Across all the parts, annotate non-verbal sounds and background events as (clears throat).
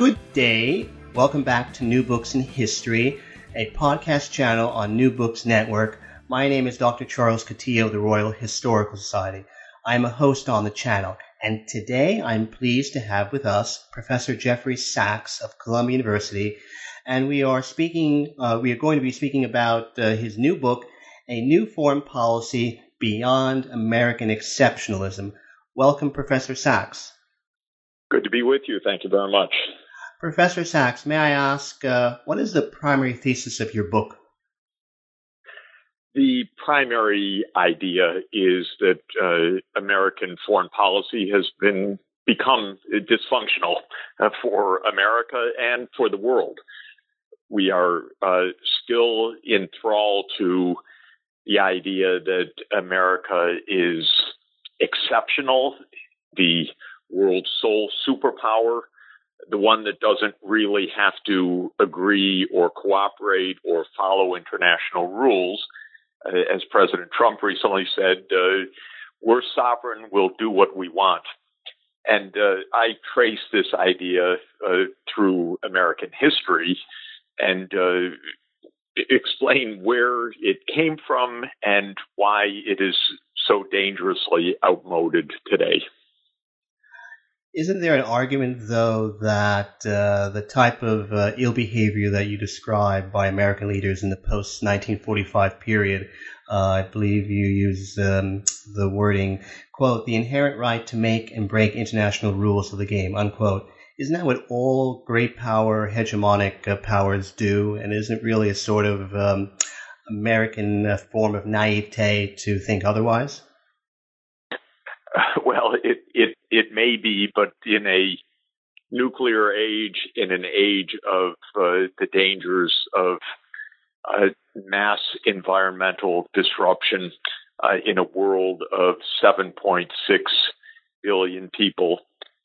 Good day. Welcome back to New Books in History, a podcast channel on New Books Network. My name is Dr. Charles Coutinho of the Royal Historical Society. I am a host on the channel, and today I'm pleased to have with us Professor Jeffrey Sachs of Columbia University, and we are speaking. Uh, we are going to be speaking about uh, his new book, A New Foreign Policy Beyond American Exceptionalism. Welcome, Professor Sachs. Good to be with you. Thank you very much. Professor Sachs, may I ask, uh, what is the primary thesis of your book? The primary idea is that uh, American foreign policy has been become dysfunctional uh, for America and for the world. We are uh, still in thrall to the idea that America is exceptional, the world's sole superpower, the one that doesn't really have to agree or cooperate or follow international rules. Uh, as President Trump recently said, uh, we're sovereign, we'll do what we want. And uh, I trace this idea uh, through American history and uh, explain where it came from and why it is so dangerously outmoded today. Isn't there an argument, though, that uh, the type of uh, ill behavior that you describe by American leaders in the post 1945 period, uh, I believe you use um, the wording, quote, the inherent right to make and break international rules of the game, unquote. Isn't that what all great power, hegemonic uh, powers do? And isn't it really a sort of um, American uh, form of naivete to think otherwise? Well, it, it it may be, but in a nuclear age, in an age of uh, the dangers of uh, mass environmental disruption, uh, in a world of 7.6 billion people,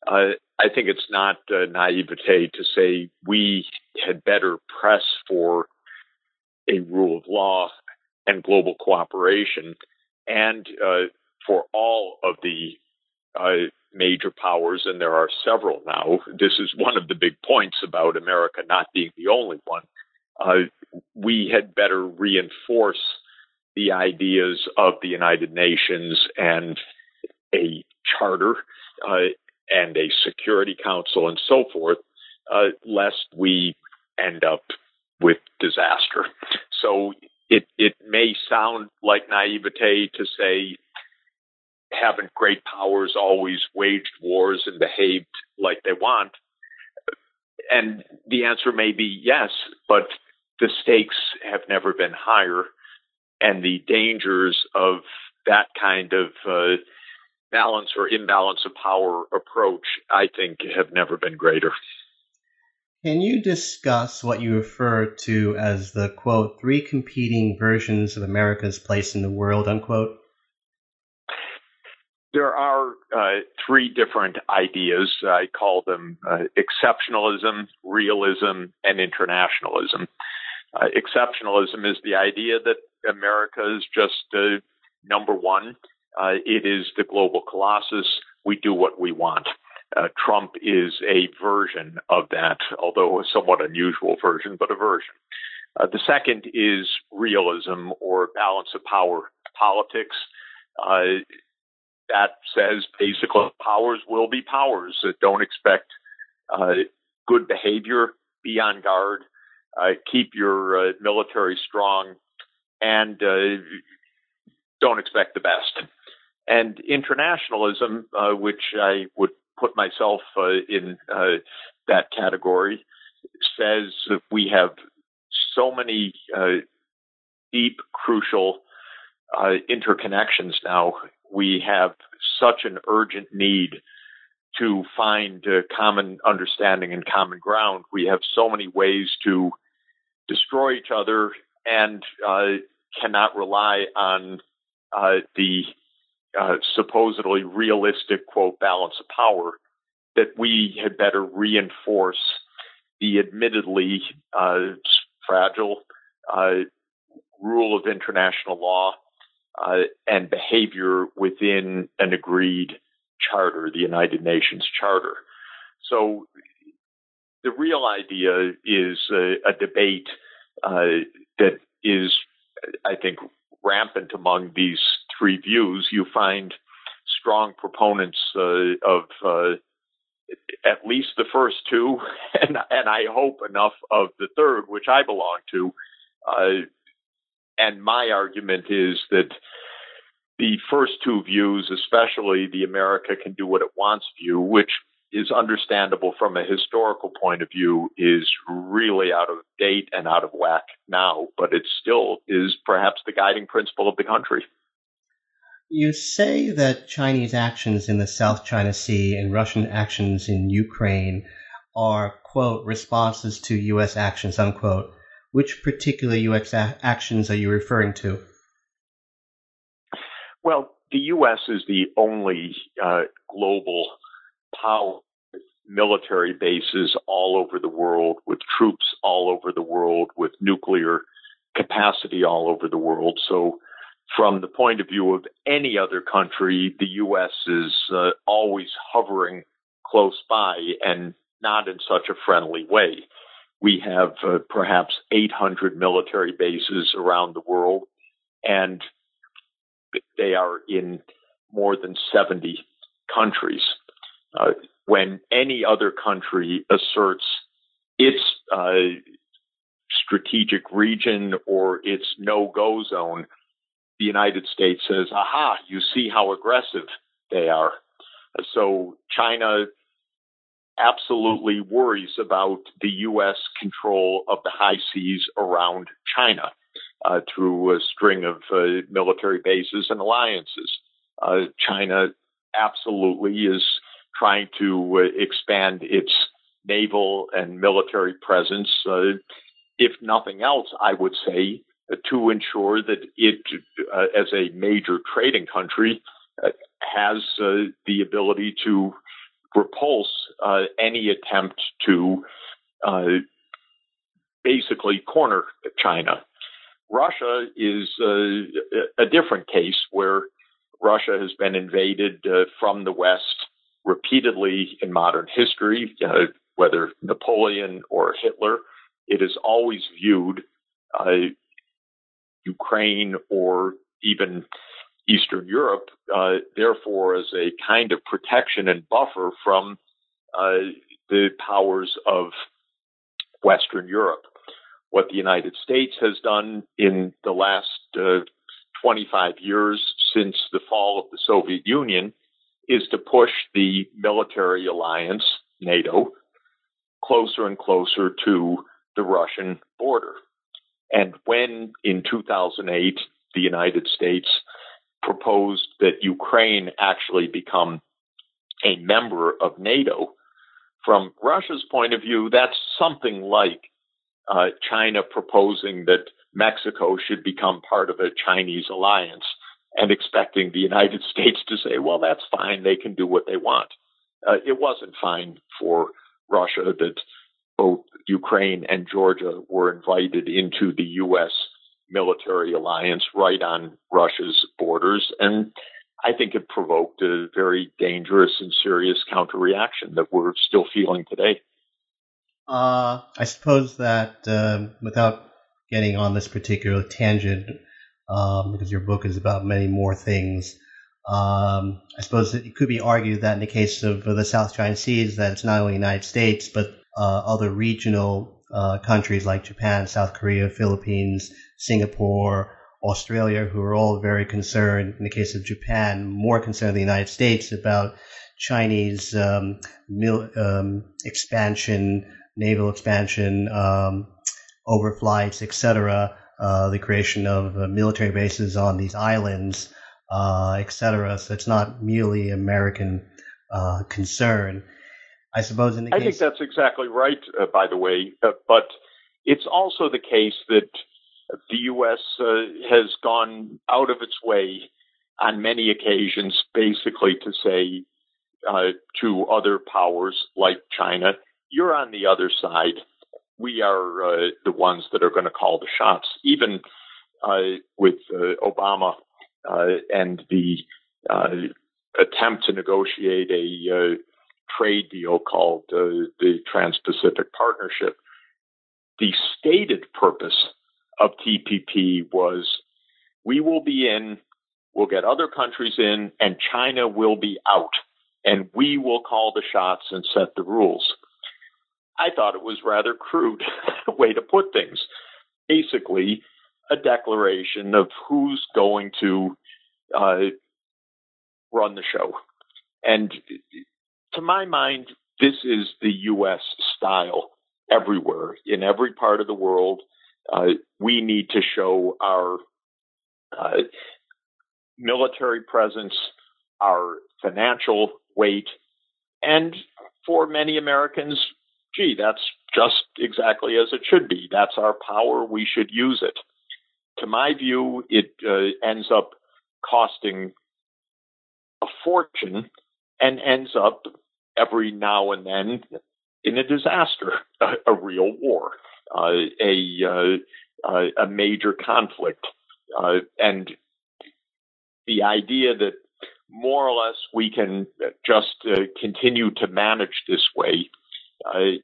uh, I think it's not uh, naivete to say we had better press for a rule of law and global cooperation and uh, for all of the uh, major powers, and there are several now. This is one of the big points about America not being the only one. Uh, we had better reinforce the ideas of the United Nations and a charter uh, and a Security Council and so forth, uh, lest we end up with disaster. So it it may sound like naivete to say haven't great powers always waged wars and behaved like they want? And the answer may be yes, but the stakes have never been higher, and the dangers of that kind of uh, balance or imbalance of power approach, I think, have never been greater. Can you discuss what you refer to as the quote, three competing versions of America's place in the world, unquote? There are uh, three different ideas. I call them uh, exceptionalism, realism, and internationalism. Uh, exceptionalism is the idea that America is just uh, number one. Uh, it is the global colossus. We do what we want. Uh, Trump is a version of that, although a somewhat unusual version, but a version. the second is realism or balance of power politics. Uh, that says basically powers will be powers. Uh, don't expect uh, good behavior, be on guard, uh, keep your uh, military strong, and uh, don't expect the best. And internationalism, uh, which I would put myself in that category, says that we have so many deep, crucial interconnections now we have such an urgent need to find uh, common understanding and common ground. We have so many ways to destroy each other and uh, cannot rely on uh, the uh, supposedly realistic, quote, balance of power that we had better reinforce the admittedly uh, fragile uh, rule of international law uh, and behavior within an agreed charter, the United Nations Charter. So the real idea is a, a debate uh, that is, I think, rampant among these three views. You find strong proponents uh, of uh, at least the first two, (laughs) and and I hope enough of the third, which I belong to. And my argument is that the first two views, especially the America can do what it wants view, which is understandable from a historical point of view, is really out of date and out of whack now, but it still is perhaps the guiding principle of the country. You say that Chinese actions in the South China Sea and Russian actions in Ukraine are, quote, responses to U.S. actions, unquote. Which particular U.S. A- actions are you referring to? Well, the U.S. is the only uh, global power with military bases all over the world, with troops all over the world, with nuclear capacity all over the world. So, from the point of view of any other country, the U.S. is uh, always hovering close by and not in such a friendly way. We have uh, perhaps 800 military bases around the world, and they are in more than 70 countries. Uh, when any other country asserts its uh, strategic region or its no go zone, the United States says, aha, you see how aggressive they are. So China absolutely worries about the U.S. control of the high seas around China uh, through a string of uh, military bases and alliances. Uh, China absolutely is trying to uh, expand its naval and military presence. Uh, if nothing else, I would say uh, to ensure that it, as a major trading country, has the ability to repulse any attempt to basically corner China. Russia is uh, a different case where Russia has been invaded uh, from the West repeatedly in modern history, uh, whether Napoleon or Hitler. It is always viewed uh, Ukraine or even Eastern Europe, uh, therefore, as a kind of protection and buffer from uh, the powers of Western Europe what the United States has done in the last uh, 25 years since the fall of the Soviet Union is to push the military alliance, NATO, closer and closer to the Russian border. And when in 2008 the United States proposed that Ukraine actually become a member of NATO, from Russia's point of view, that's something like uh, China proposing that Mexico should become part of a Chinese alliance and expecting the United (laughs) States to say, well, that's fine, they can do what they want. Uh, it wasn't fine for Russia that both Ukraine and Georgia were invited into the U.S. military alliance right on Russia's borders. And I think it provoked a very dangerous and serious counterreaction that we're still feeling today. Uh, I suppose that uh, without getting on this particular tangent, um, because your book is about many more things, um, I suppose it could be argued that in the case of the South China Seas, that it's not only the United States but uh, other regional uh, countries like Japan, South Korea, Philippines, Singapore, Australia, who are all very concerned. In the case of Japan, more concerned than the United States about Chinese um, mil- um, expansion naval expansion, um, overflights, etc., uh, the creation of uh, military bases on these islands, uh, etc. So it's not merely American uh, concern. I suppose in the I case- think that's exactly right, uh, by the way. Uh, but it's also the case that the U.S. has gone out of its way on many occasions, basically to say to other powers like China, you're on the other side. We are uh, the ones that are going to call the shots, even uh, with uh, Obama uh, and the uh, attempt to negotiate a uh, trade deal called uh, the Trans Pacific Partnership. The stated purpose of TPP was we will be in, we'll get other countries in, and China will be out, and we will call the shots and set the rules. I thought it was rather crude (laughs) way to put things. Basically, a declaration of who's going to uh, run the show. And to my mind, this is the U.S. style everywhere, in every part of the world. Uh, we need to show our uh, military presence, our financial weight, and for many Americans, gee, that's just exactly as it should be. That's our power. We should use it. To my view, it uh, ends up costing a fortune and ends up every now and then in a disaster, a, (laughs) a real war, a uh, a major conflict, uh, and the idea that more or less we can just uh, continue to manage this way, uh,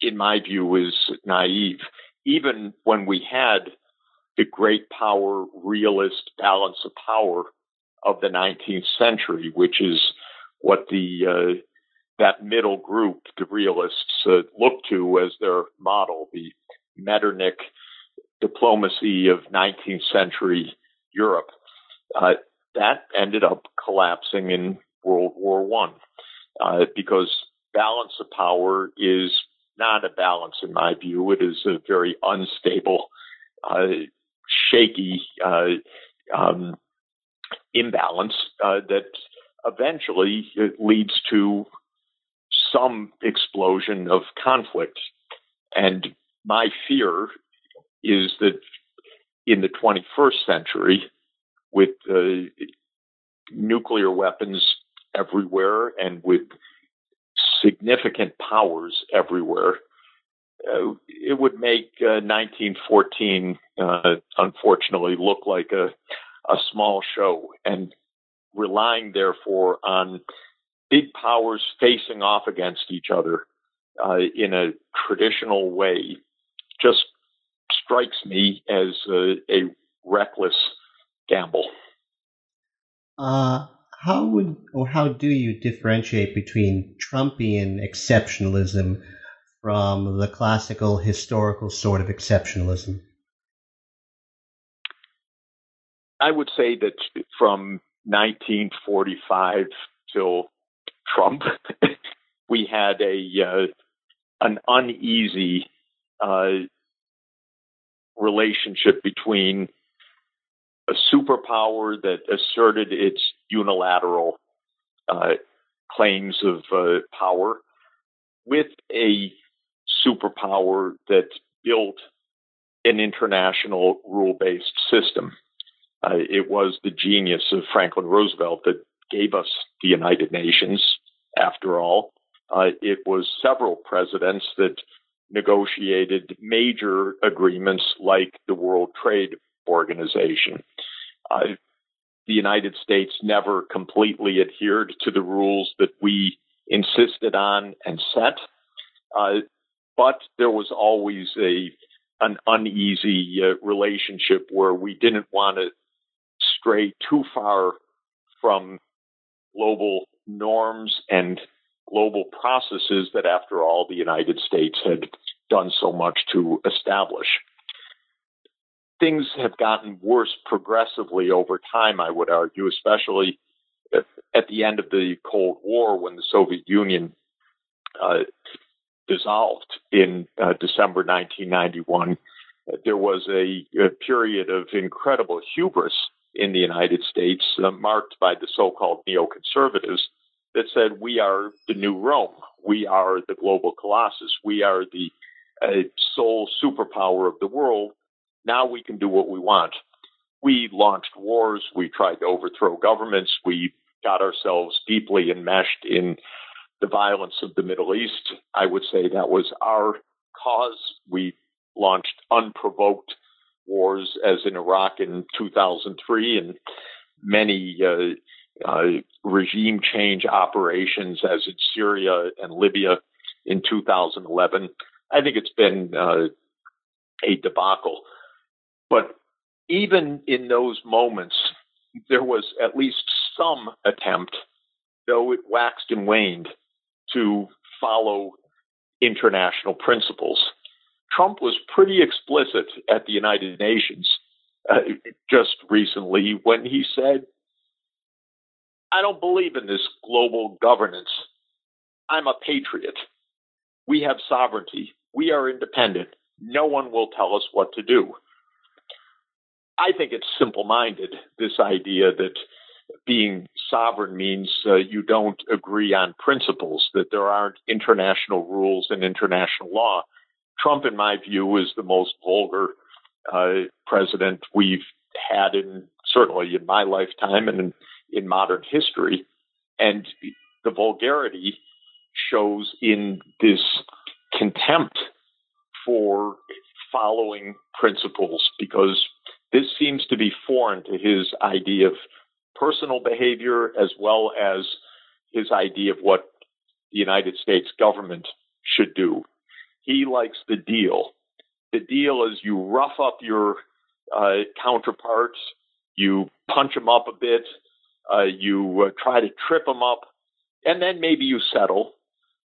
in my view, is naive. Even when we had the great power realist balance of power of the 19th century, which is what the uh, that middle group, the realists, uh, look to as their model, the Metternich diplomacy of 19th century Europe. Uh, that ended up collapsing in World War One uh, because balance of power is not a balance in my view. It is a very unstable, uh, shaky uh, um, imbalance uh, that eventually leads to some explosion of conflict. And my fear is that in the 21st century, with uh, nuclear weapons everywhere and with significant powers everywhere, uh, it would make uh, 1914, uh, unfortunately, look like a, a small show. And relying, therefore, on big powers facing off against each other uh, in a traditional way just strikes me as a, a reckless gamble. Uh, how would or how do you differentiate between Trumpian exceptionalism from the classical historical sort of exceptionalism? I would say that from 1945 till Trump, (laughs) we had a uh, an uneasy uh, relationship between a superpower that asserted its unilateral uh, claims of uh, power with a superpower that built an international rule based system. Uh, it was the genius of Franklin Roosevelt that gave us the United Nations, after all. Uh, it was several presidents that negotiated major agreements like the World Trade Organization. Uh, the United States never completely adhered to the rules that we insisted on and set, uh, but there was always a an uneasy uh, relationship where we didn't want to stray too far from global norms and global processes that, after all, the United States had done so much to establish. Things have gotten worse progressively over time, I would argue, especially at the end of the Cold War when the Soviet Union uh, dissolved in uh, December 1991. There was a, a, period of incredible hubris in the United States, uh, marked by the so called neoconservatives, that said, We are the new Rome. We are the global colossus. We are the uh, sole superpower of the world. Now we can do what we want. We launched wars. We tried to overthrow governments. We got ourselves deeply enmeshed in the violence of the Middle East. I would say that was our cause. We launched unprovoked wars, as in Iraq in 2003, and many uh, uh, regime change operations, as in Syria and Libya in 2011. I think it's been uh, a debacle. But even in those moments, there was at least some attempt, though it waxed and waned, to follow international principles. Trump was pretty explicit at the United Nations uh, just recently when he said, I don't believe in this global governance. I'm a patriot. We have sovereignty. We are independent. No one will tell us what to do. I think it's simple minded, this idea that being sovereign means uh, you don't agree on principles, that there aren't international rules and international law. Trump, in my view, is the most vulgar uh, president we've had in certainly in my lifetime and in, in modern history. And the vulgarity shows in this contempt for following principles because this seems to be foreign to his idea of personal behavior as well as his idea of what the United States government should do. He likes the deal. The deal is you rough up your uh, counterparts, you punch them up a bit, uh, you uh, try to trip them up, and then maybe you settle.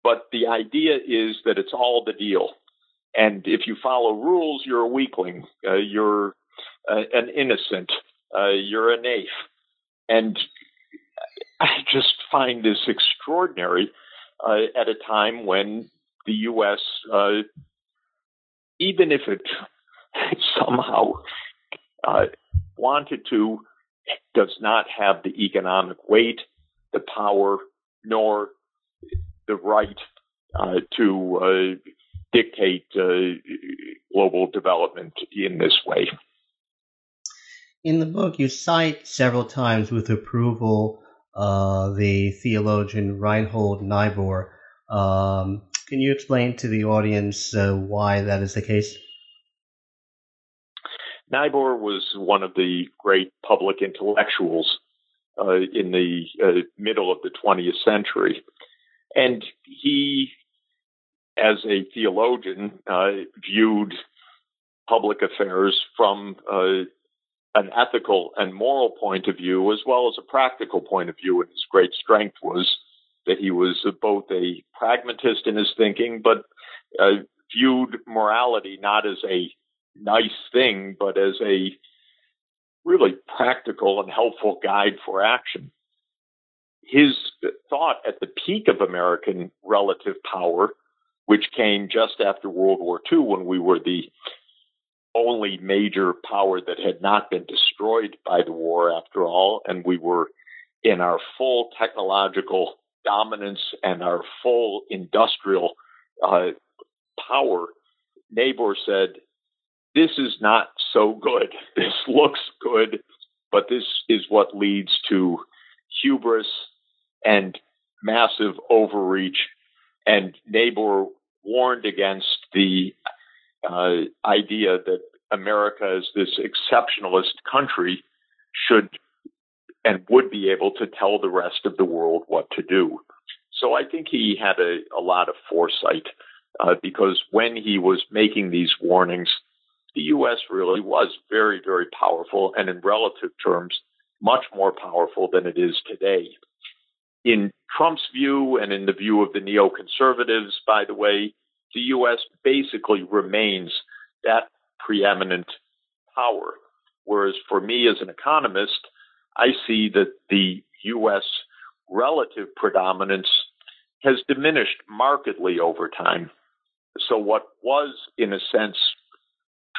But the idea is that it's all the deal. And if you follow rules, you're a weakling. Uh, you're uh, an innocent. Uh, you're a naif. And I just find this extraordinary uh, at a time when the U.S., uh, even if it (laughs) somehow uh, wanted to, does not have the economic weight, the power, nor the right uh, to uh, dictate uh, global development in this way. In the book, you cite several times with approval uh, the theologian Reinhold Niebuhr. Um, can you explain to the audience uh, why that is the case? Niebuhr was one of the great public intellectuals uh, in the uh, middle of the 20th century. And he, as a theologian, uh, viewed public affairs from uh, an ethical and moral point of view, as well as a practical point of view. And his great strength was that he was both a pragmatist in his thinking, but uh, viewed morality not as a nice thing, but as a really practical and helpful guide for action. His thought at the peak of American relative power, which came just after World War II when we were the only major power that had not been destroyed by the war after all, and we were in our full technological dominance and our full industrial uh, power, Niebuhr said, This is not so good. (laughs) This looks good, but this is what leads to hubris and massive overreach. And Niebuhr warned against the uh, idea that America as this exceptionalist country should and would be able to tell the rest of the world what to do. So I think he had a, a lot of foresight uh, because when he was making these warnings, the U.S. really was very, very powerful and in relative terms, much more powerful than it is today. In Trump's view and in the view of the neoconservatives, by the way, the U.S. basically remains that preeminent power. Whereas for me as an economist, I see that the U.S. relative predominance has diminished markedly over time. So, what was, in a sense,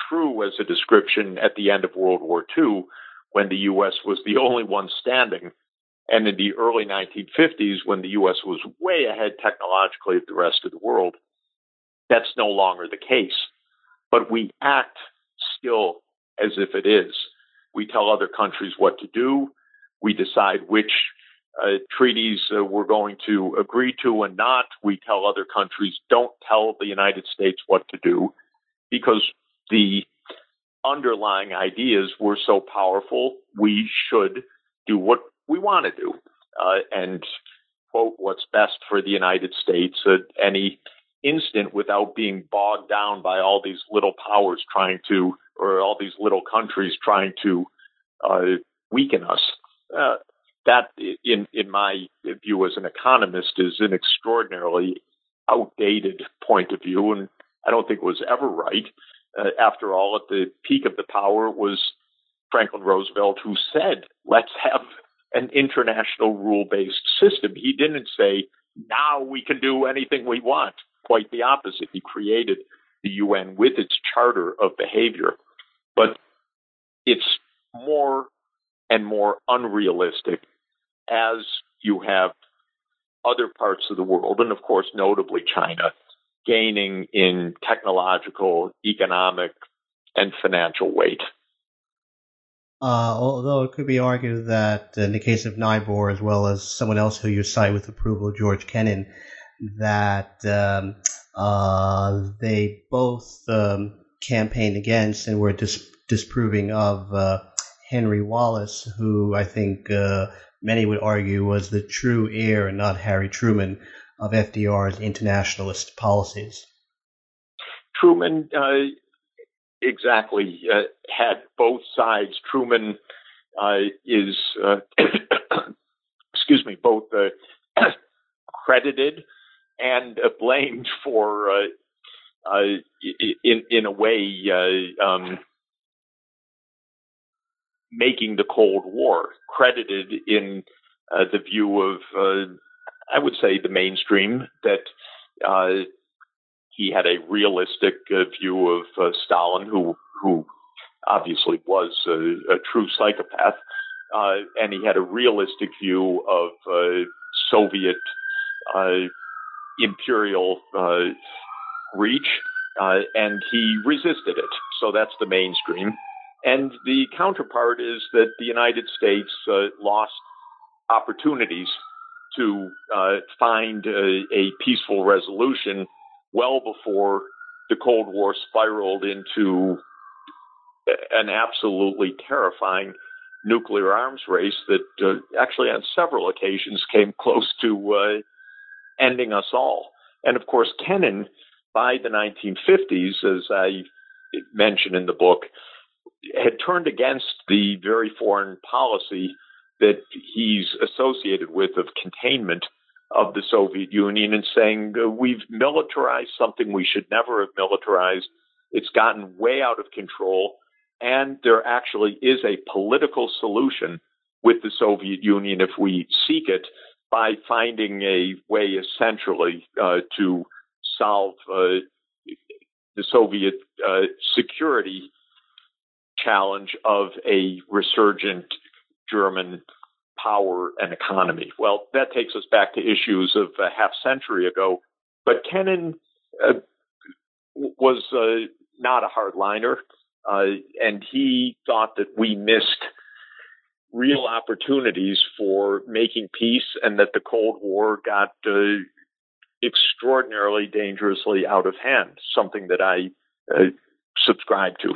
true as a description at the end of World War II, when the U.S. was the only one standing, and in the early 1950s, when the U.S. was way ahead technologically of the rest of the world, that's no longer the case. But we act still as if it is. We tell other countries what to do. We decide which uh, treaties uh, we're going to agree to and not. We tell other countries don't tell the United States what to do because the underlying ideas were so powerful. We should do what we want to do uh, and quote what's best for the United States at any instant without being bogged down by all these little powers trying to, or all these little countries trying to uh, weaken us. Uh, that, in in my view as an economist, is an extraordinarily outdated point of view, and I don't think it was ever right. Uh, after all, at the peak of the power was Franklin Roosevelt, who said, "Let's have an international rule-based system." He didn't say, "Now we can do anything we want." Quite the opposite. He created the UN with its charter of behavior, but it's more and more unrealistic as you have other parts of the world, and of course, notably China, gaining in technological, economic, and financial weight. Uh, although it could be argued that in the case of Niebuhr, as well as someone else who you cite with approval, George Kennan, that um, uh, they both um, campaigned against and were dis- disproving of uh, Henry Wallace, who I think uh, many would argue was the true heir and not Harry Truman of FDR's internationalist policies. Truman uh, exactly uh, had both sides. Truman uh, is, (coughs) excuse me, both (coughs) credited and blamed for, uh, in in a way, um, making the Cold War, credited in uh, the view of, uh, I would say, the mainstream that uh, he had a realistic uh, view of uh, Stalin, who who obviously was a, a true psychopath, uh, and he had a realistic view of Soviet imperial reach, and he resisted it. So that's the mainstream. And the counterpart is that the United States uh, lost opportunities to uh, find a, a, peaceful resolution well before the Cold War spiraled into an absolutely terrifying nuclear arms race that uh, actually on several occasions came (laughs) close to uh, ending us all. And of course, Kennan, by the 1950s, as I mentioned in the book, had turned against the very foreign policy that he's associated with of containment of the Soviet Union and saying uh, we've militarized something we should never have militarized. It's gotten way out of control. And there actually is a political solution with the Soviet Union if we seek it by finding a way essentially uh, to solve uh, the Soviet uh, security challenge of a resurgent German power and economy. Well, that takes us back to issues of a half century ago. But Kennan uh, was uh, not a hardliner, uh, and he thought that we missed real opportunities for making peace, and that the Cold War got uh, extraordinarily dangerously out of hand. Something that I uh, subscribe to.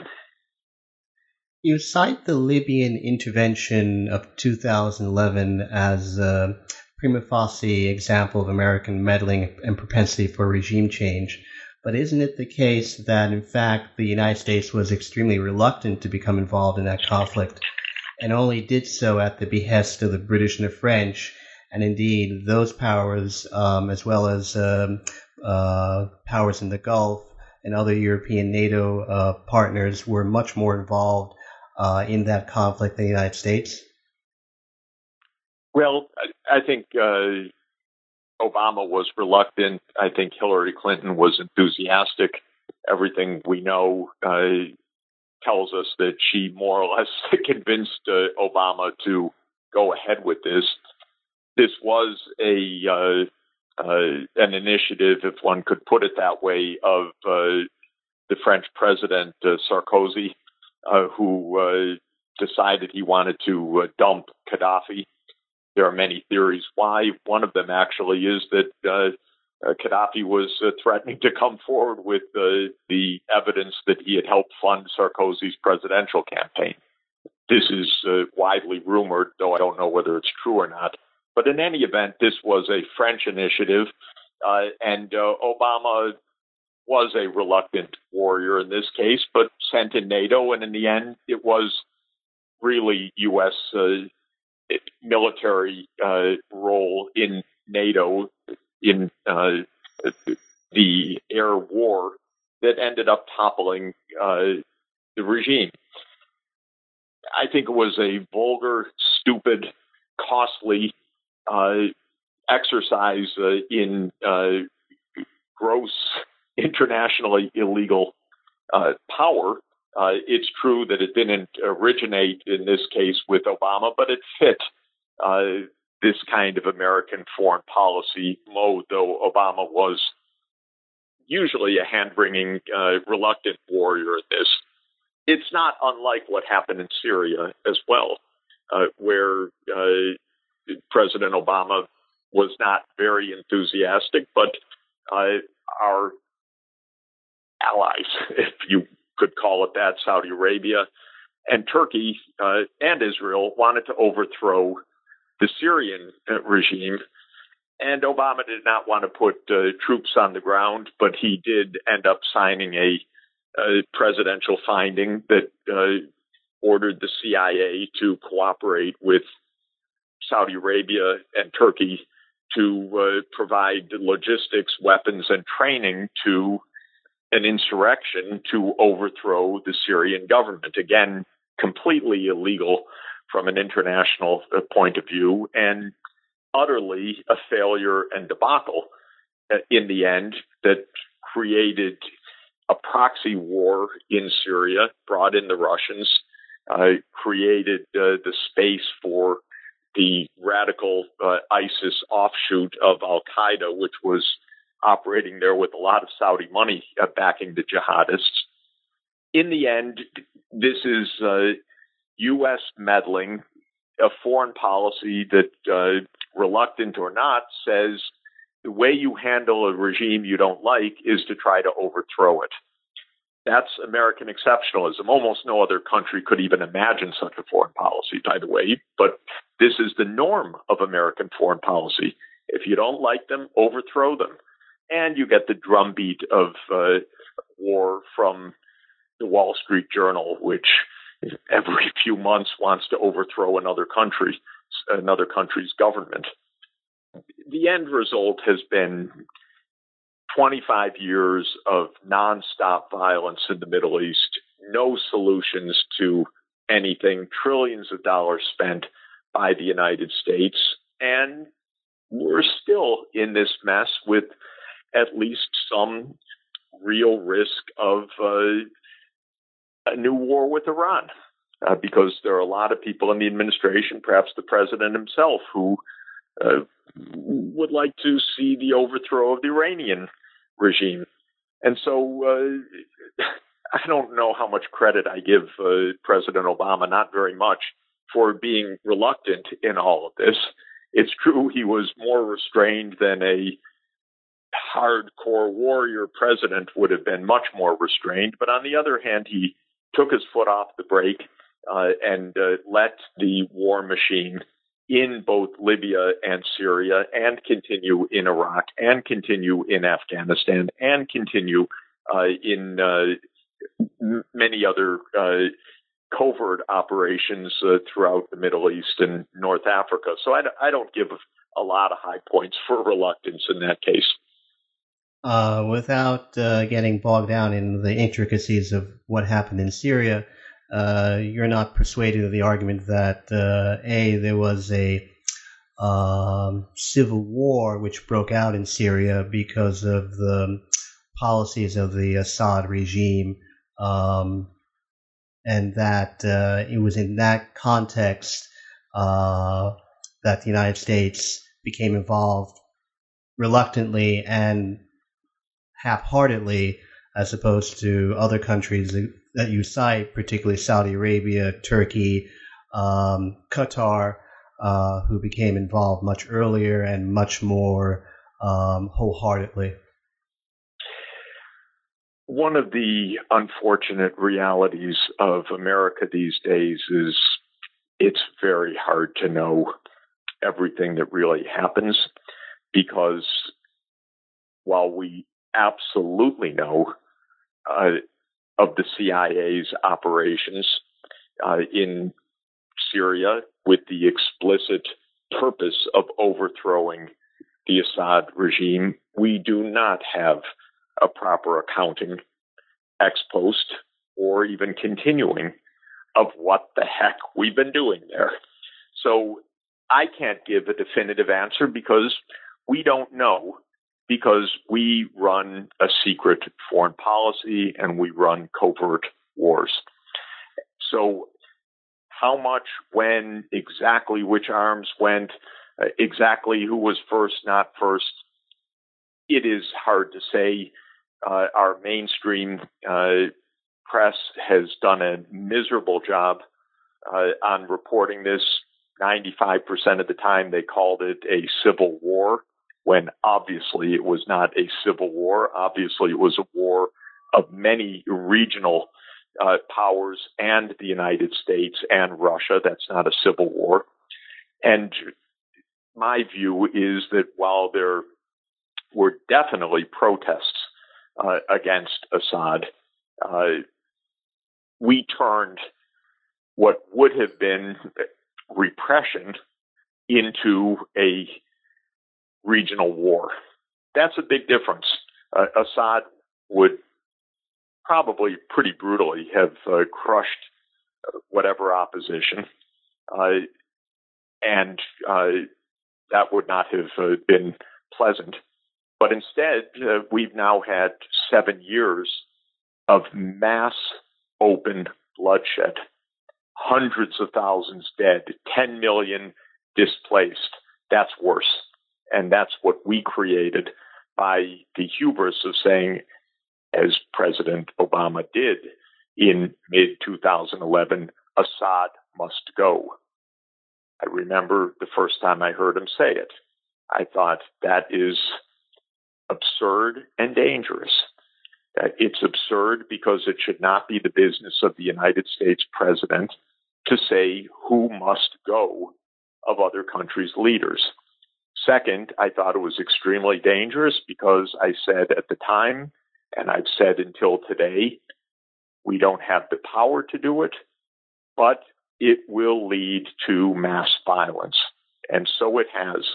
You cite the Libyan intervention of 2011 as a prima facie example of American meddling and propensity for regime change. But isn't it the case that, in fact, the United States was extremely reluctant to become involved in that conflict and only did so at the behest of the British and the French? And indeed, those powers, um, as well as um, uh, powers in the Gulf and other European NATO uh, partners, were much more involved uh, in that conflict than the United States? Well, I think uh, Obama was reluctant. I think Hillary Clinton was enthusiastic. Everything we know uh, tells us that she more or less (laughs) convinced uh, Obama to go ahead with this. This was a uh, uh, an initiative, if one could put it that way, of the French president Sarkozy uh, who uh, decided he wanted to uh, dump Gaddafi. There are many theories why. One of them actually is that uh, Gaddafi was uh, threatening to come forward with uh, the evidence that he had helped fund Sarkozy's presidential campaign. this is uh, widely rumored, though I don't know whether it's true or not. But in any event, this was a French initiative, uh, and Obama was a reluctant warrior in this case, but sent in NATO, and in the end, it was really U.S. Military role in NATO in uh, the air war that ended up toppling uh, the regime. I think it was a vulgar, stupid, costly uh, exercise uh, in uh, gross, internationally illegal uh, power. It's true that it didn't originate in this case with Obama, but it fit this kind of American foreign policy mode, though Obama was usually a hand wringing, reluctant warrior in this. It's not unlike what happened in Syria as well, uh, where uh, President Obama was not very enthusiastic, but uh, our allies, (laughs) if you could call it that, Saudi Arabia and Turkey uh, and Israel wanted to overthrow the Syrian uh, regime. And Obama did not want to put uh, troops on the ground, but he did end up signing a a presidential finding that uh, ordered the CIA to cooperate with Saudi Arabia and Turkey to uh, provide logistics, weapons, and training to an insurrection to overthrow the Syrian government. Again, completely illegal from an international uh, point of view and utterly a failure and debacle uh, in the end that created a proxy war in Syria, brought in the Russians, uh, created uh, the space for the radical uh, ISIS offshoot of Al Qaeda, which was operating there with a lot of Saudi money uh, backing the jihadists. In the end, this is U.S. Meddling, a foreign policy that, uh, reluctant or not, says the way you handle a regime you don't like is to try to overthrow it. That's American exceptionalism. Almost no other country could even imagine such a foreign policy, by the way, but this is the norm of American foreign policy. If you don't like them, overthrow them. And you get the drumbeat of uh, war from the Wall Street Journal, which every few months wants to overthrow another country, another country's government. The end result has been 25 years of nonstop violence in the Middle East, no solutions to anything, trillions of dollars spent by the United States, and we're still in this mess with at least some real risk of uh, a new war with Iran. Uh, because there are a lot of people in the administration, perhaps the president himself, who uh, would like to see the overthrow of the Iranian regime. And so uh, I don't know how much credit I give uh, President Obama, not very much, for being reluctant in all of this. It's true he was more restrained than a hardcore warrior president would have been much more restrained. But on the other hand, he took his foot off the brake uh, and uh, let the war machine in both Libya and Syria and continue in Iraq and continue in Afghanistan and continue uh, in uh, many other uh, covert operations uh, throughout the Middle East and North Africa. So I, I, don't give a lot of high points for reluctance in that case. Uh, without uh, getting bogged down in the intricacies of what happened in Syria, uh, you're not persuaded of the argument that uh, a there was a um, civil war which broke out in Syria because of the policies of the Assad regime, um, and that uh, it was in that context that the United States became involved reluctantly and half-heartedly as opposed to other countries that you cite, particularly Saudi Arabia, Turkey, um, Qatar, uh, who became involved much earlier and much more um, wholeheartedly. One of the unfortunate realities of America these days is it's very hard to know everything that really happens because while we absolutely know uh, of the CIA's operations uh, in Syria with the explicit purpose of overthrowing the Assad regime, we do not have a proper accounting ex post or even continuing of what the heck we've been doing there. So I can't give a definitive answer because we don't know because we run a secret foreign policy and we run covert wars. So how much, when, exactly which arms went, uh, exactly who was first, not first, it is hard to say. Uh, our mainstream uh, press has done a miserable job uh, on reporting this. 95% of the time, they called it a civil war, when obviously it was not a civil war. Obviously, it was a war of many regional uh, powers and the United States and Russia. That's not a civil war. And my view is that while there were definitely protests uh, against Assad, uh, we turned what would have been repression into a regional war. That's a big difference. Uh, Assad would probably pretty brutally have uh, crushed whatever opposition, uh, and uh, that would not have uh, been pleasant. But instead, uh, we've now had seven years of mass open bloodshed, hundreds of thousands dead, 10 million displaced. That's worse. And that's what we created by the hubris of saying, as President Obama did in mid 2011, Assad must go. I remember the first time I heard him say it. I thought that is absurd and dangerous. It's absurd because it should not be the business of the United States president to say who must go of other countries' leaders. Second, I thought it was extremely dangerous because I said at the time, and I've said until today, we don't have the power to do it, but it will lead to mass violence. And so it has.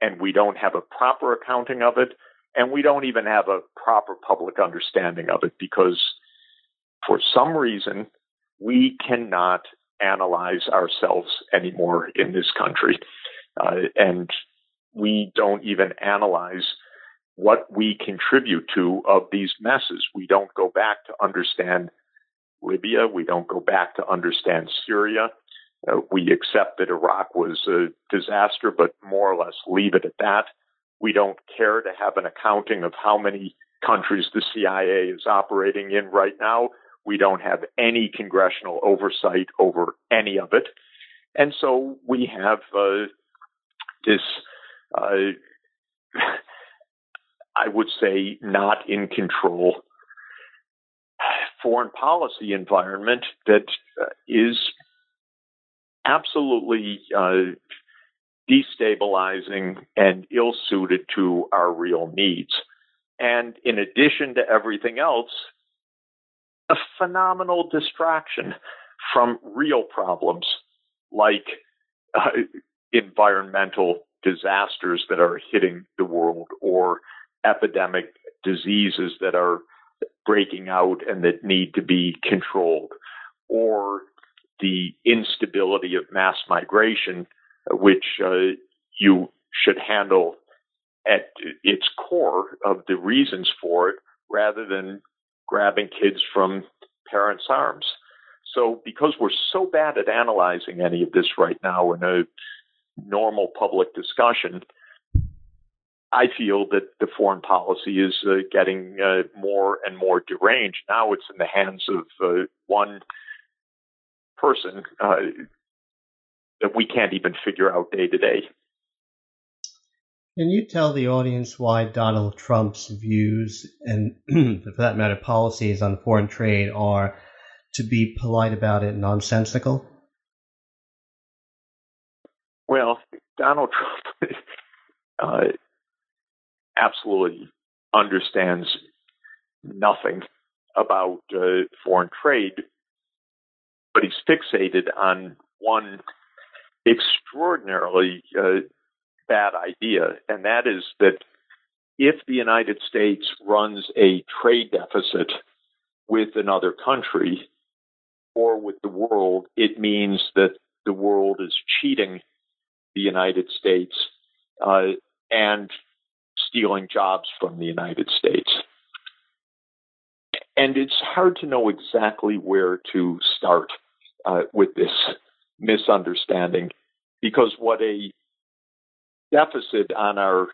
And we don't have a proper accounting of it. And we don't even have a proper public understanding of it because for some reason, we cannot analyze ourselves anymore in this country. Uh, and we don't even analyze what we contribute to of these messes. We don't go back to understand Libya. We don't go back to understand Syria. Uh, we accept that Iraq was a disaster, but more or less leave it at that. We don't care to have an accounting of how many countries the CIA is operating in right now. We don't have any congressional oversight over any of it. And so we have uh, this uh, (laughs) I would say, not in control foreign policy environment that uh, absolutely uh, destabilizing and ill suited to our real needs. And in addition to everything else, a phenomenal distraction from real problems like uh, environmental disasters that are hitting the world or epidemic diseases that are breaking out and that need to be controlled, or the instability of mass migration, which uh, you should handle at its core of the reasons for it rather than grabbing kids from parents' arms. So, because we're so bad at analyzing any of this right now in a normal public discussion, I feel that the foreign policy is uh, getting uh, more and more deranged. Now it's in the hands of uh, one person uh, that we can't even figure out day to day. Can you tell the audience why Donald Trump's views and, (clears throat) for that matter, policies on foreign trade are, to be polite about it, nonsensical? Donald Trump (laughs) uh, absolutely understands nothing about uh, foreign trade, but he's fixated on one extraordinarily uh, bad idea, and that is that if the United States runs a trade deficit with another country or with the world, it means that the world is cheating the United States uh, and stealing jobs from the United States. And it's hard to know exactly where to start uh, with this misunderstanding because what a deficit on our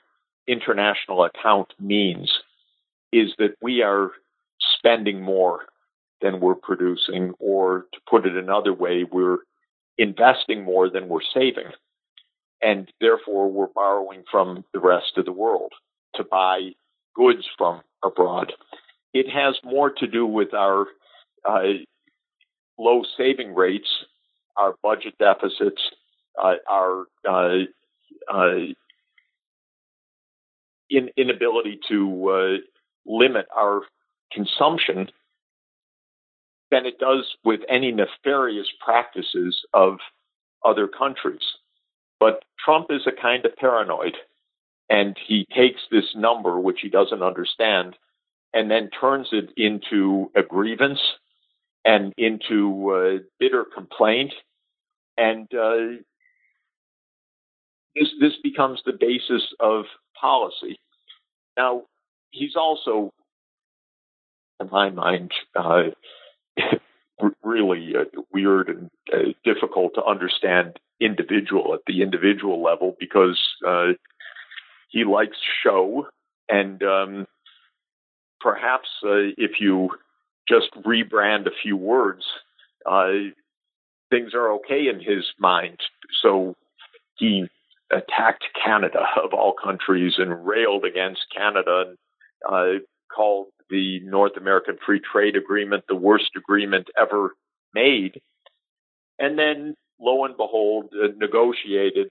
international account means is that we are spending more than we're producing, or to put it another way, we're investing more than we're saving. And therefore, we're borrowing from the rest of the world to buy goods from abroad. It has more to do with our uh, low saving rates, our budget deficits, uh, our uh, uh in, inability to uh, limit our consumption than it does with any nefarious practices of other countries. But Trump is a kind of paranoid, and he takes this number, which he doesn't understand, and then turns it into a grievance and into uh, bitter complaint. And uh, this, this becomes the basis of policy. Now, he's also, in my mind, uh, (laughs) really uh, weird and uh, difficult to understand individual at the individual level because uh, he likes show and um, perhaps uh, if you just rebrand a few words, uh, things are okay in his mind. So he attacked Canada of all countries and railed against Canada and uh, called the North American Free Trade Agreement the worst agreement ever made. And then, lo and behold, uh, negotiated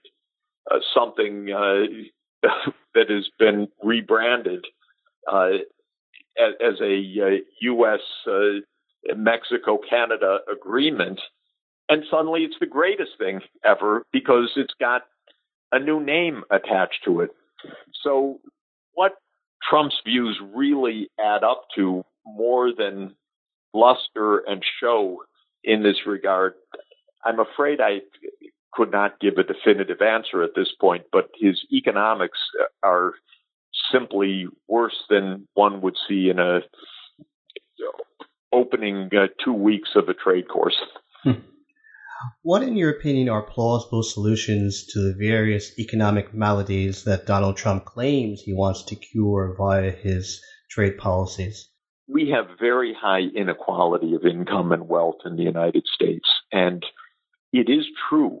uh, something uh, (laughs) that has been rebranded uh, as, as, a U.S. Uh, Mexico Canada agreement. And suddenly it's the greatest thing ever because it's got a new name attached to it. So, what Trump's views really add up to more than bluster and show in this regard, I'm afraid I could not give a definitive answer at this point, but his economics are simply worse than one would see in a opening uh, two weeks of a trade course. Hmm. What, in your opinion, are plausible solutions to the various economic maladies that Donald Trump claims he wants to cure via his trade policies? We have very high inequality of income and wealth in the United States. And it is true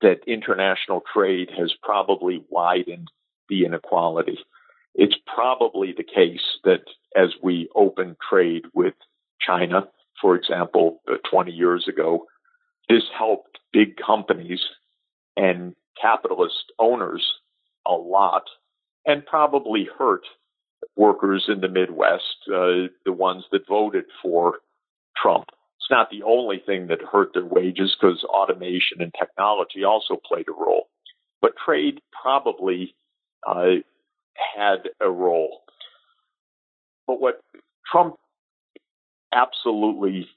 that international trade has probably widened the inequality. It's probably the case that as we open trade with China, for example, uh, 20 years ago, this helped big companies and capitalist owners a lot and probably hurt workers in the Midwest, uh, the ones that voted for Trump. It's not the only thing that hurt their wages because automation and technology also played a role. But trade probably uh, had a role. But what Trump absolutely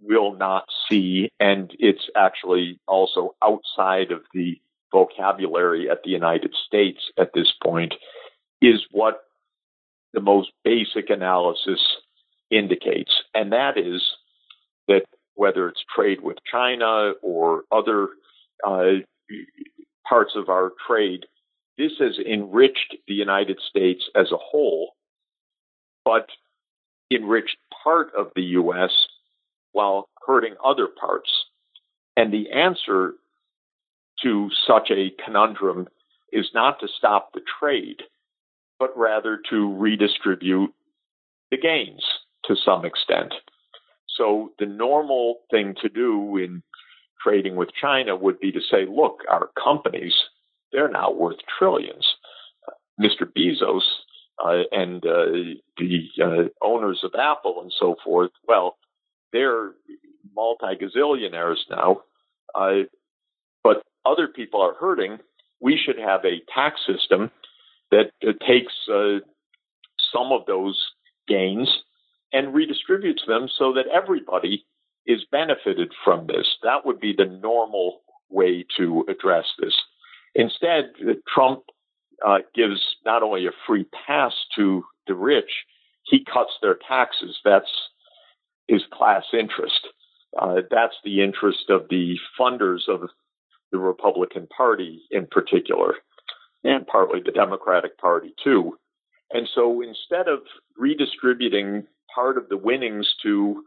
will not see, and it's actually also outside of the vocabulary at the United States at this point, is what the most basic analysis indicates. And that is that whether it's trade with China or other uh, parts of our trade, this has enriched the United States as a whole, but enriched part of the U.S while hurting other parts. And the answer to such a conundrum is not to stop the trade, but rather to redistribute the gains to some extent. So the normal thing to do in trading with China would be to say, look, our companies, they're now worth trillions. Mr. Bezos uh, and uh, the uh, owners of Apple and so forth, well, they're multi gazillionaires now. Uh, but other people are hurting. We should have a tax system that uh, takes uh, some of those gains and redistributes them so that everybody is benefited from this. That would be the normal way to address this. Instead, Trump uh, gives not only a free pass to the rich, he cuts their taxes. That's his class interest. Uh, that's the interest of the funders of the Republican Party in particular, and partly the Democratic Party too. And so instead of redistributing part of the winnings to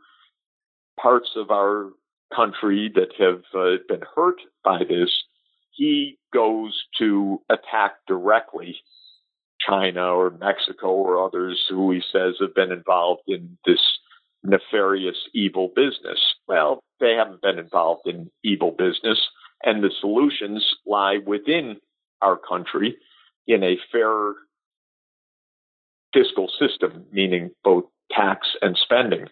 parts of our country that have uh, been hurt by this, he goes to attack directly China or Mexico or others who he says have been involved in this nefarious evil business. Well, they haven't been involved in evil business, and the solutions lie within our country in a fair fiscal system, meaning both tax and spending.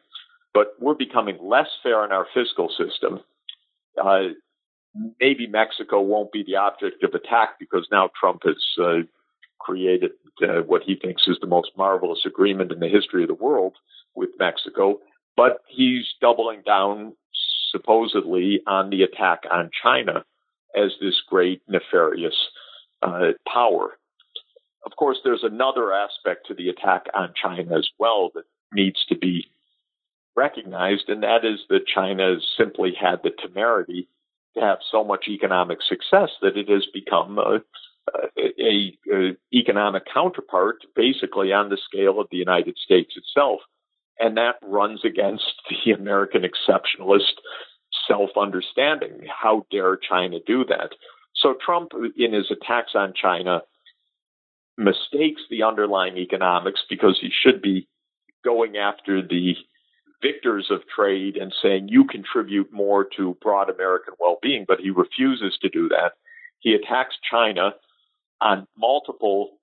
But we're becoming less fair in our fiscal system. Uh, maybe Mexico won't be the object of attack because now Trump has uh, created uh, what he thinks is the most marvelous agreement in the history of the world with Mexico. But he's doubling down supposedly on the attack on China as this great nefarious uh, power. Of course, there's another aspect to the attack on China as well that needs to be recognized, and that is that China has simply had the temerity to have so much economic success that it has become a, a, a, economic counterpart basically on the scale of the United States itself. And that runs against (laughs) the American exceptionalist self understanding. How dare China do that? So Trump, in his attacks on China, mistakes the underlying economics because he should be going after the victors of trade and saying you contribute more to broad American well being, but he refuses to do that. He attacks China on multiple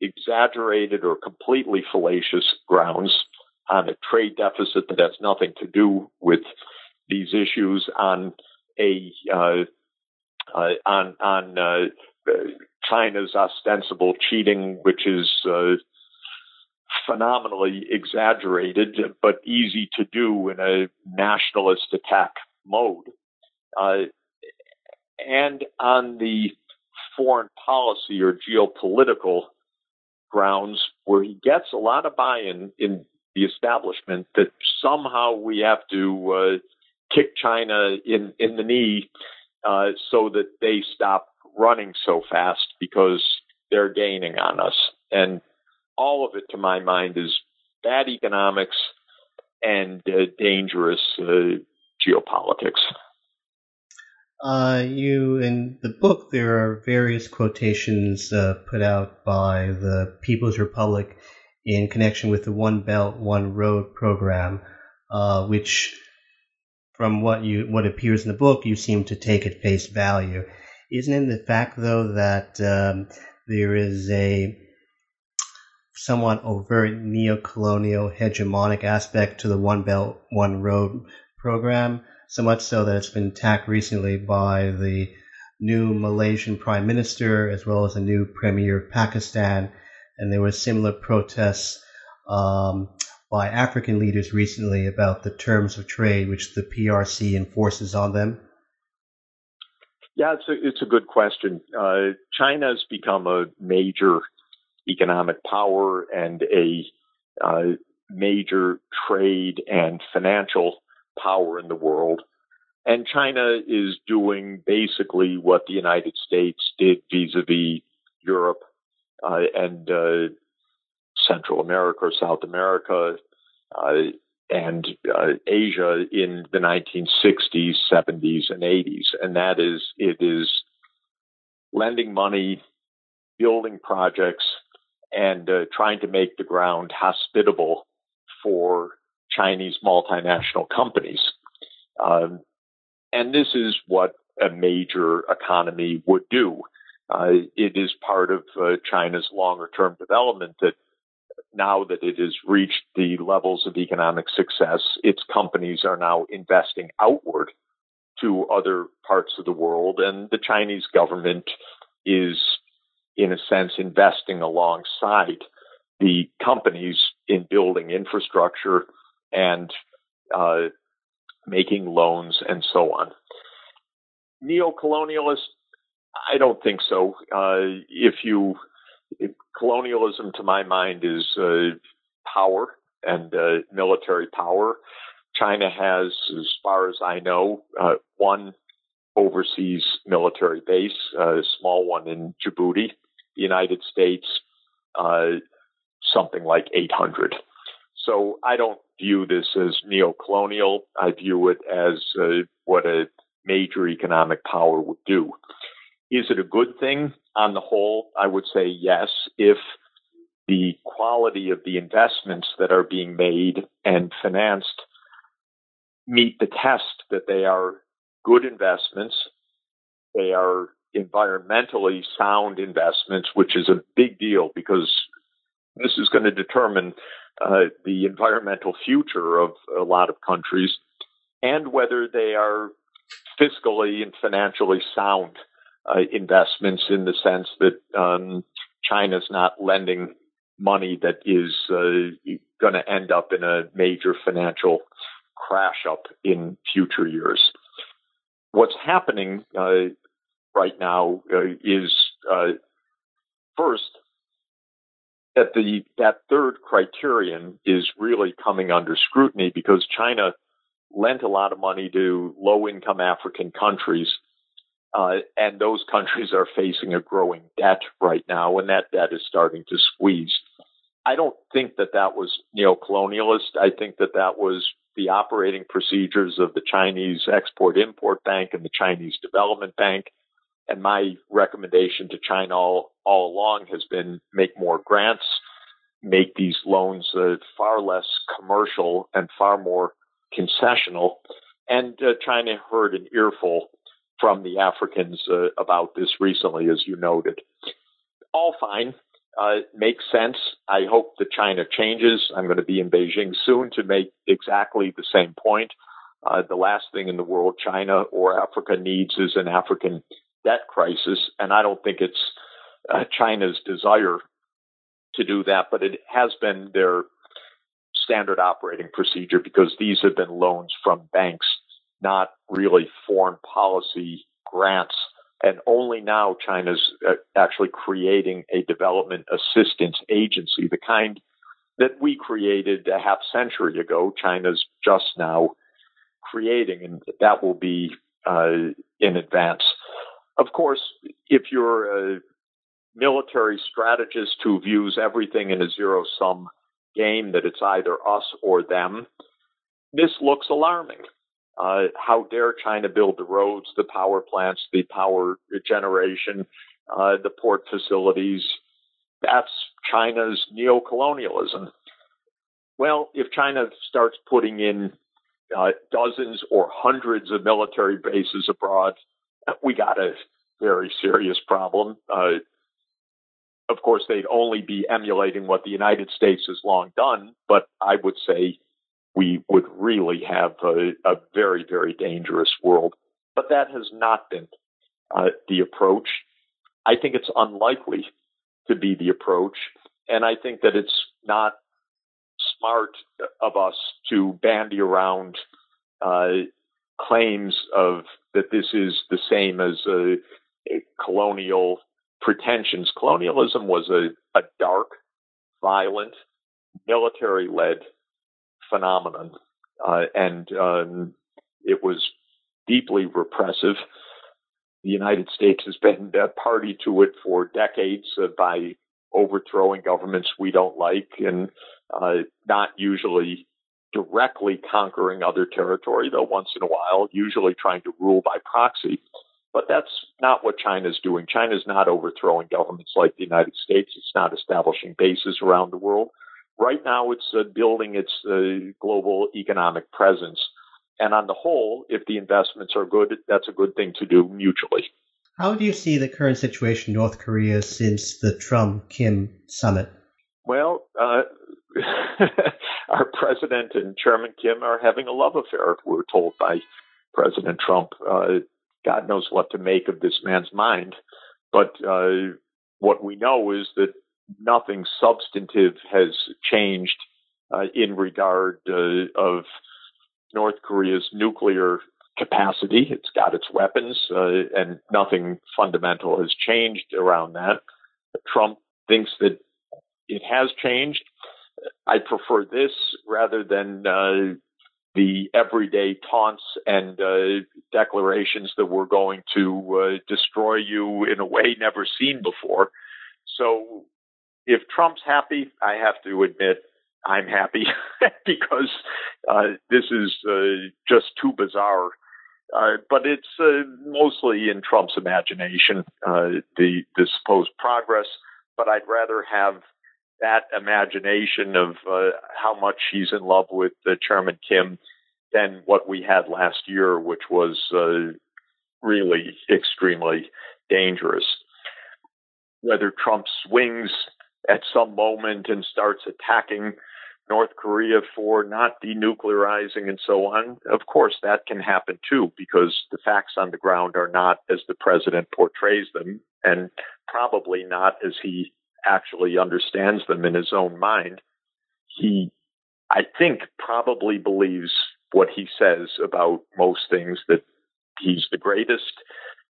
exaggerated or completely fallacious grounds on a trade deficit that has nothing to do with these issues on a uh, uh, on on uh, China's ostensible cheating, which is uh, phenomenally exaggerated, but easy to do in a nationalist attack mode. Uh, and on the foreign policy or geopolitical grounds, where he gets a lot of buy-in in the establishment that somehow we have to uh, kick China in in the knee uh, so that they stop running so fast because they're gaining on us. And all of it, to my mind, is bad economics and uh, dangerous uh, geopolitics. Uh, you in the book there are various quotations uh, put out by the People's Republic in connection with the One Belt One Road program, uh, which, from what you what appears in the book, you seem to take at face value. Isn't it the fact though that um, there is a somewhat overt neo-colonial hegemonic aspect to the One Belt, One Road program, so much so that it's been attacked recently by the new Malaysian prime minister as well as the new premier of Pakistan. And there were similar protests um, by African leaders recently about the terms of trade which the PRC enforces on them. Yeah, it's a, it's a good question. Uh, has become a major economic power and a uh, major trade and financial power in the world. And China is doing basically what the United States did vis-a-vis Europe uh, and uh, Central America or South America uh, and uh, Asia in the 1960s, 70s, and 80s. And that is, it is lending money, building projects, and uh, trying to make the ground hospitable for Chinese multinational companies. Um, and this is what a major economy would do. Uh, it is part of uh, China's longer term development that now that it has reached the levels of economic success, its companies are now investing outward to other parts of the world, and the Chinese government is, in a sense, investing alongside the companies in building infrastructure and uh, making loans and so on. Neo-colonialist, I don't think so. Uh, if you if colonialism, to my mind, is uh, power and uh, military power. China has, as far as I know, uh, one overseas military base, a small one in Djibouti. United States, uh, something like 800. So I don't view this as neo-colonial. I view it as uh, what a major economic power would do. Is it a good thing? On the whole, I would say yes, if the quality of the investments that are being made and financed meet the test that they are good investments, they are environmentally sound investments, which is a big deal because this is going to determine uh, the environmental future of a lot of countries and whether they are fiscally and financially sound uh, investments in the sense that um, China's not lending money that is uh, going to end up in a major financial crash up in future years. What's happening uh, right now uh, is uh, first that the that third criterion is really coming under scrutiny because China lent a lot of money to low income African countries uh, and those countries are facing a growing debt right now, and that debt is starting to squeeze. I don't think that that was neo-colonialist. I think that that was the operating procedures of the Chinese Export Import Bank and the Chinese Development Bank. And my recommendation to China all, all along has been make more grants, make these loans uh, far less commercial and far more concessional. And uh, China heard an earful from the Africans uh, about this recently, as you noted. All fine. Uh, makes sense. I hope that China changes. I'm going to be in Beijing soon to make exactly the same point. Uh, the last thing in the world China or Africa needs is an African debt crisis, and I don't think it's uh, China's desire to do that, but it has been their standard operating procedure because these have been loans from banks not really foreign policy grants. And only now China's uh, actually creating a development assistance agency, the kind that we created a half century ago. China's just now creating, and that will be uh, in advance. Of course, if you're a military strategist who views everything in a zero sum game, that it's either us or them, this looks alarming. Uh, how dare China build the roads, the power plants, the power generation, uh, the port facilities? That's China's neo-colonialism. Well, if China starts putting in uh, dozens or hundreds of military bases abroad, we got a very serious problem. Uh, of course, they'd only be emulating what the United States has long done, but I would say we would really have a, a very, very dangerous world. But that has not been uh, the approach. I think it's unlikely to be the approach. And I think that it's not smart of us to bandy around uh, claims of that this is the same as a, a colonial pretensions. Colonialism was a, a dark, violent, military led phenomenon, uh, and um, it was deeply repressive. The United States has been a party to it for decades uh, by overthrowing governments we don't like and uh, not usually directly conquering other territory, though once in a while, usually trying to rule by proxy. But that's not what China's doing. China's not overthrowing governments like the United States. It's not establishing bases around the world. Right now, it's uh, building its uh, global economic presence And on the whole, if the investments are good, that's a good thing to do mutually. How do you see the current situation in North Korea since the Trump Kim summit? Well, uh, (laughs) our (laughs) president and Chairman Kim are having a love affair, we're told by President Trump. Uh, God knows what to make of this man's mind. But uh, what we know is that nothing substantive has changed uh, in regard uh, of North Korea's nuclear capacity. It's got its weapons, uh, and nothing fundamental has changed around that. Trump thinks that it has changed. I prefer this rather than uh, the everyday taunts and uh, declarations that we're going to uh, destroy you in a way never seen before. So if Trump's happy, I have to admit I'm happy (laughs) because uh, this is uh, just too bizarre. Uh, but it's mostly in Trump's imagination, the the supposed progress. But I'd rather have that imagination of uh, how much he's in love with Chairman Kim than what we had last year, which was really extremely dangerous. Whether Trump swings at some moment and starts attacking North Korea for not denuclearizing and so on. Of course, that can happen too, because the facts on the ground are not as the president portrays them, and probably not as he actually understands them in his own mind. He, I think, probably believes what he says about most things that he's the greatest,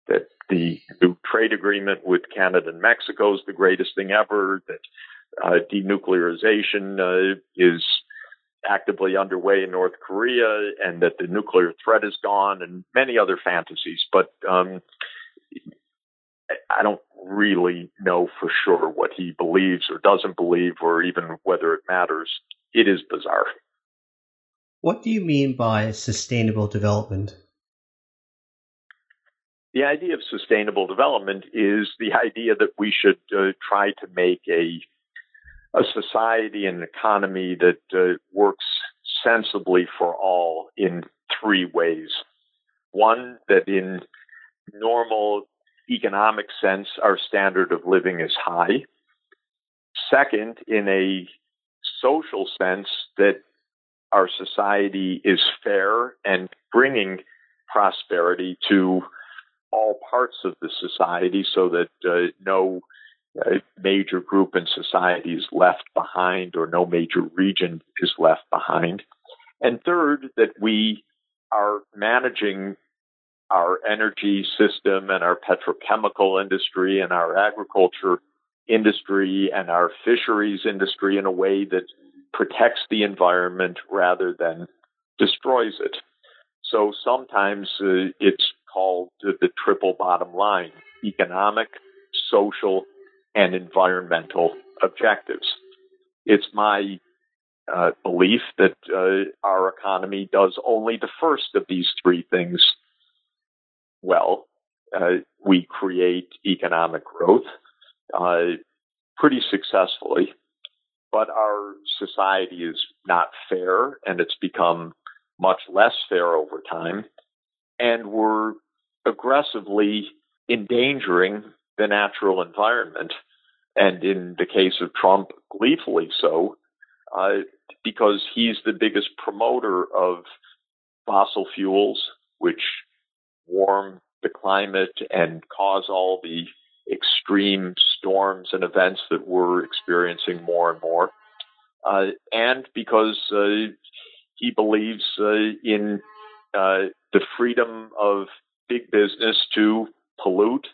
that the new trade agreement with Canada and Mexico is the greatest thing ever, that uh, denuclearization uh, is actively underway in North Korea, and that the nuclear threat is gone, and many other fantasies. But um, I don't really know for sure what he believes or doesn't believe, or even whether it matters. It is bizarre. What do you mean by sustainable development? The idea of sustainable development is the idea that we should uh, try to make a a society and economy that uh, works sensibly for all in three ways. One, that in normal economic sense, our standard of living is high. Second, in a social sense, that our society is fair and bringing prosperity to all parts of the society so that uh, no a major group in society is left behind or no major region is left behind. And third, that we are managing our energy system and our petrochemical industry and our agriculture industry and our fisheries industry in a way that protects the environment rather than destroys it. So sometimes uh, it's called the triple bottom line economic, social, and environmental objectives. It's my uh, belief that uh, our economy does only the first of these three things well. Uh, we create economic growth uh, pretty successfully, but our society is not fair and it's become much less fair over time. And we're aggressively endangering the natural environment. And in the case of Trump, gleefully so, uh, because he's the biggest promoter of fossil fuels, which warm the climate and cause all the extreme storms and events that we're experiencing more and more. Uh, and because uh, he believes uh, in uh, the freedom of big business to pollute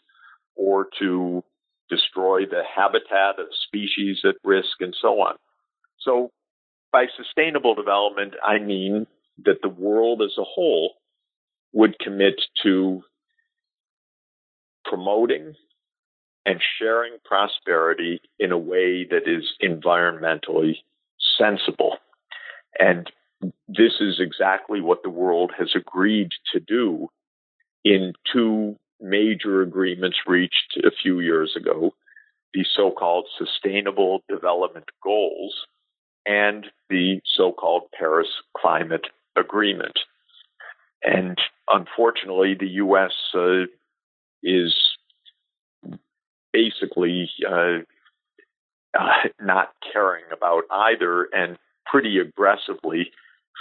or to destroy the habitat of species at risk and so on. So by sustainable development, I mean that the world as a whole would commit to promoting and sharing prosperity in a way that is environmentally sensible. And this is exactly what the world has agreed to do in two major agreements reached a few years ago the so called Sustainable Development Goals and the so called Paris Climate Agreement. And unfortunately, the U.S. Uh, is basically uh, uh, not caring about either and pretty aggressively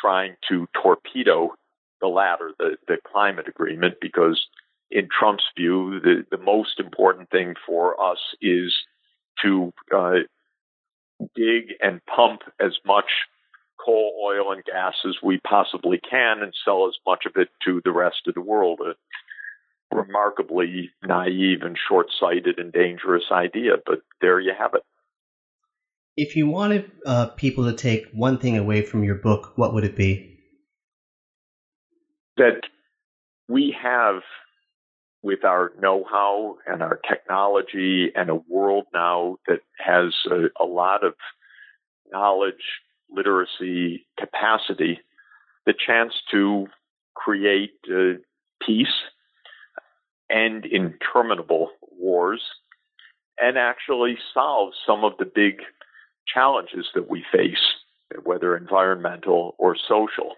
trying to torpedo the latter, the, the climate agreement, because in Trump's view, the, the most important thing for us is to uh, dig and pump as much coal, oil, and gas as we possibly can and sell as much of it to the rest of the world. A remarkably naive and short sighted and dangerous idea, but there you have it. If you wanted uh, people to take one thing away from your book, what would it be? That we have, with our know how and our technology and a world now that has a, a lot of knowledge, literacy, capacity, the chance to create uh, peace, end interminable wars, and actually solve some of the big challenges that we face, whether environmental or social.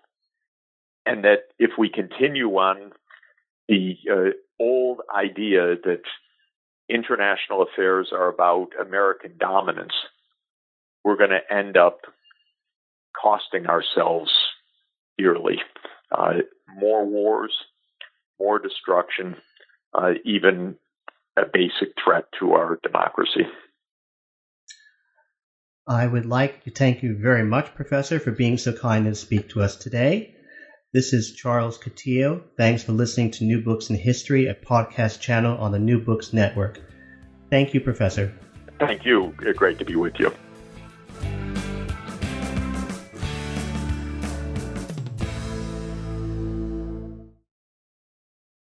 And that if we continue on the uh, old idea that international affairs are about American dominance, we're going to end up costing ourselves dearly. Uh, more wars, more destruction, uh, even a basic threat to our democracy. I would like to thank you very much, Professor, for being so kind to speak to us today. This is Charles Coutinho. Thanks for listening to New Books in History, a podcast channel on the New Books Network. Thank you, Professor. Thank you. Great to be with you.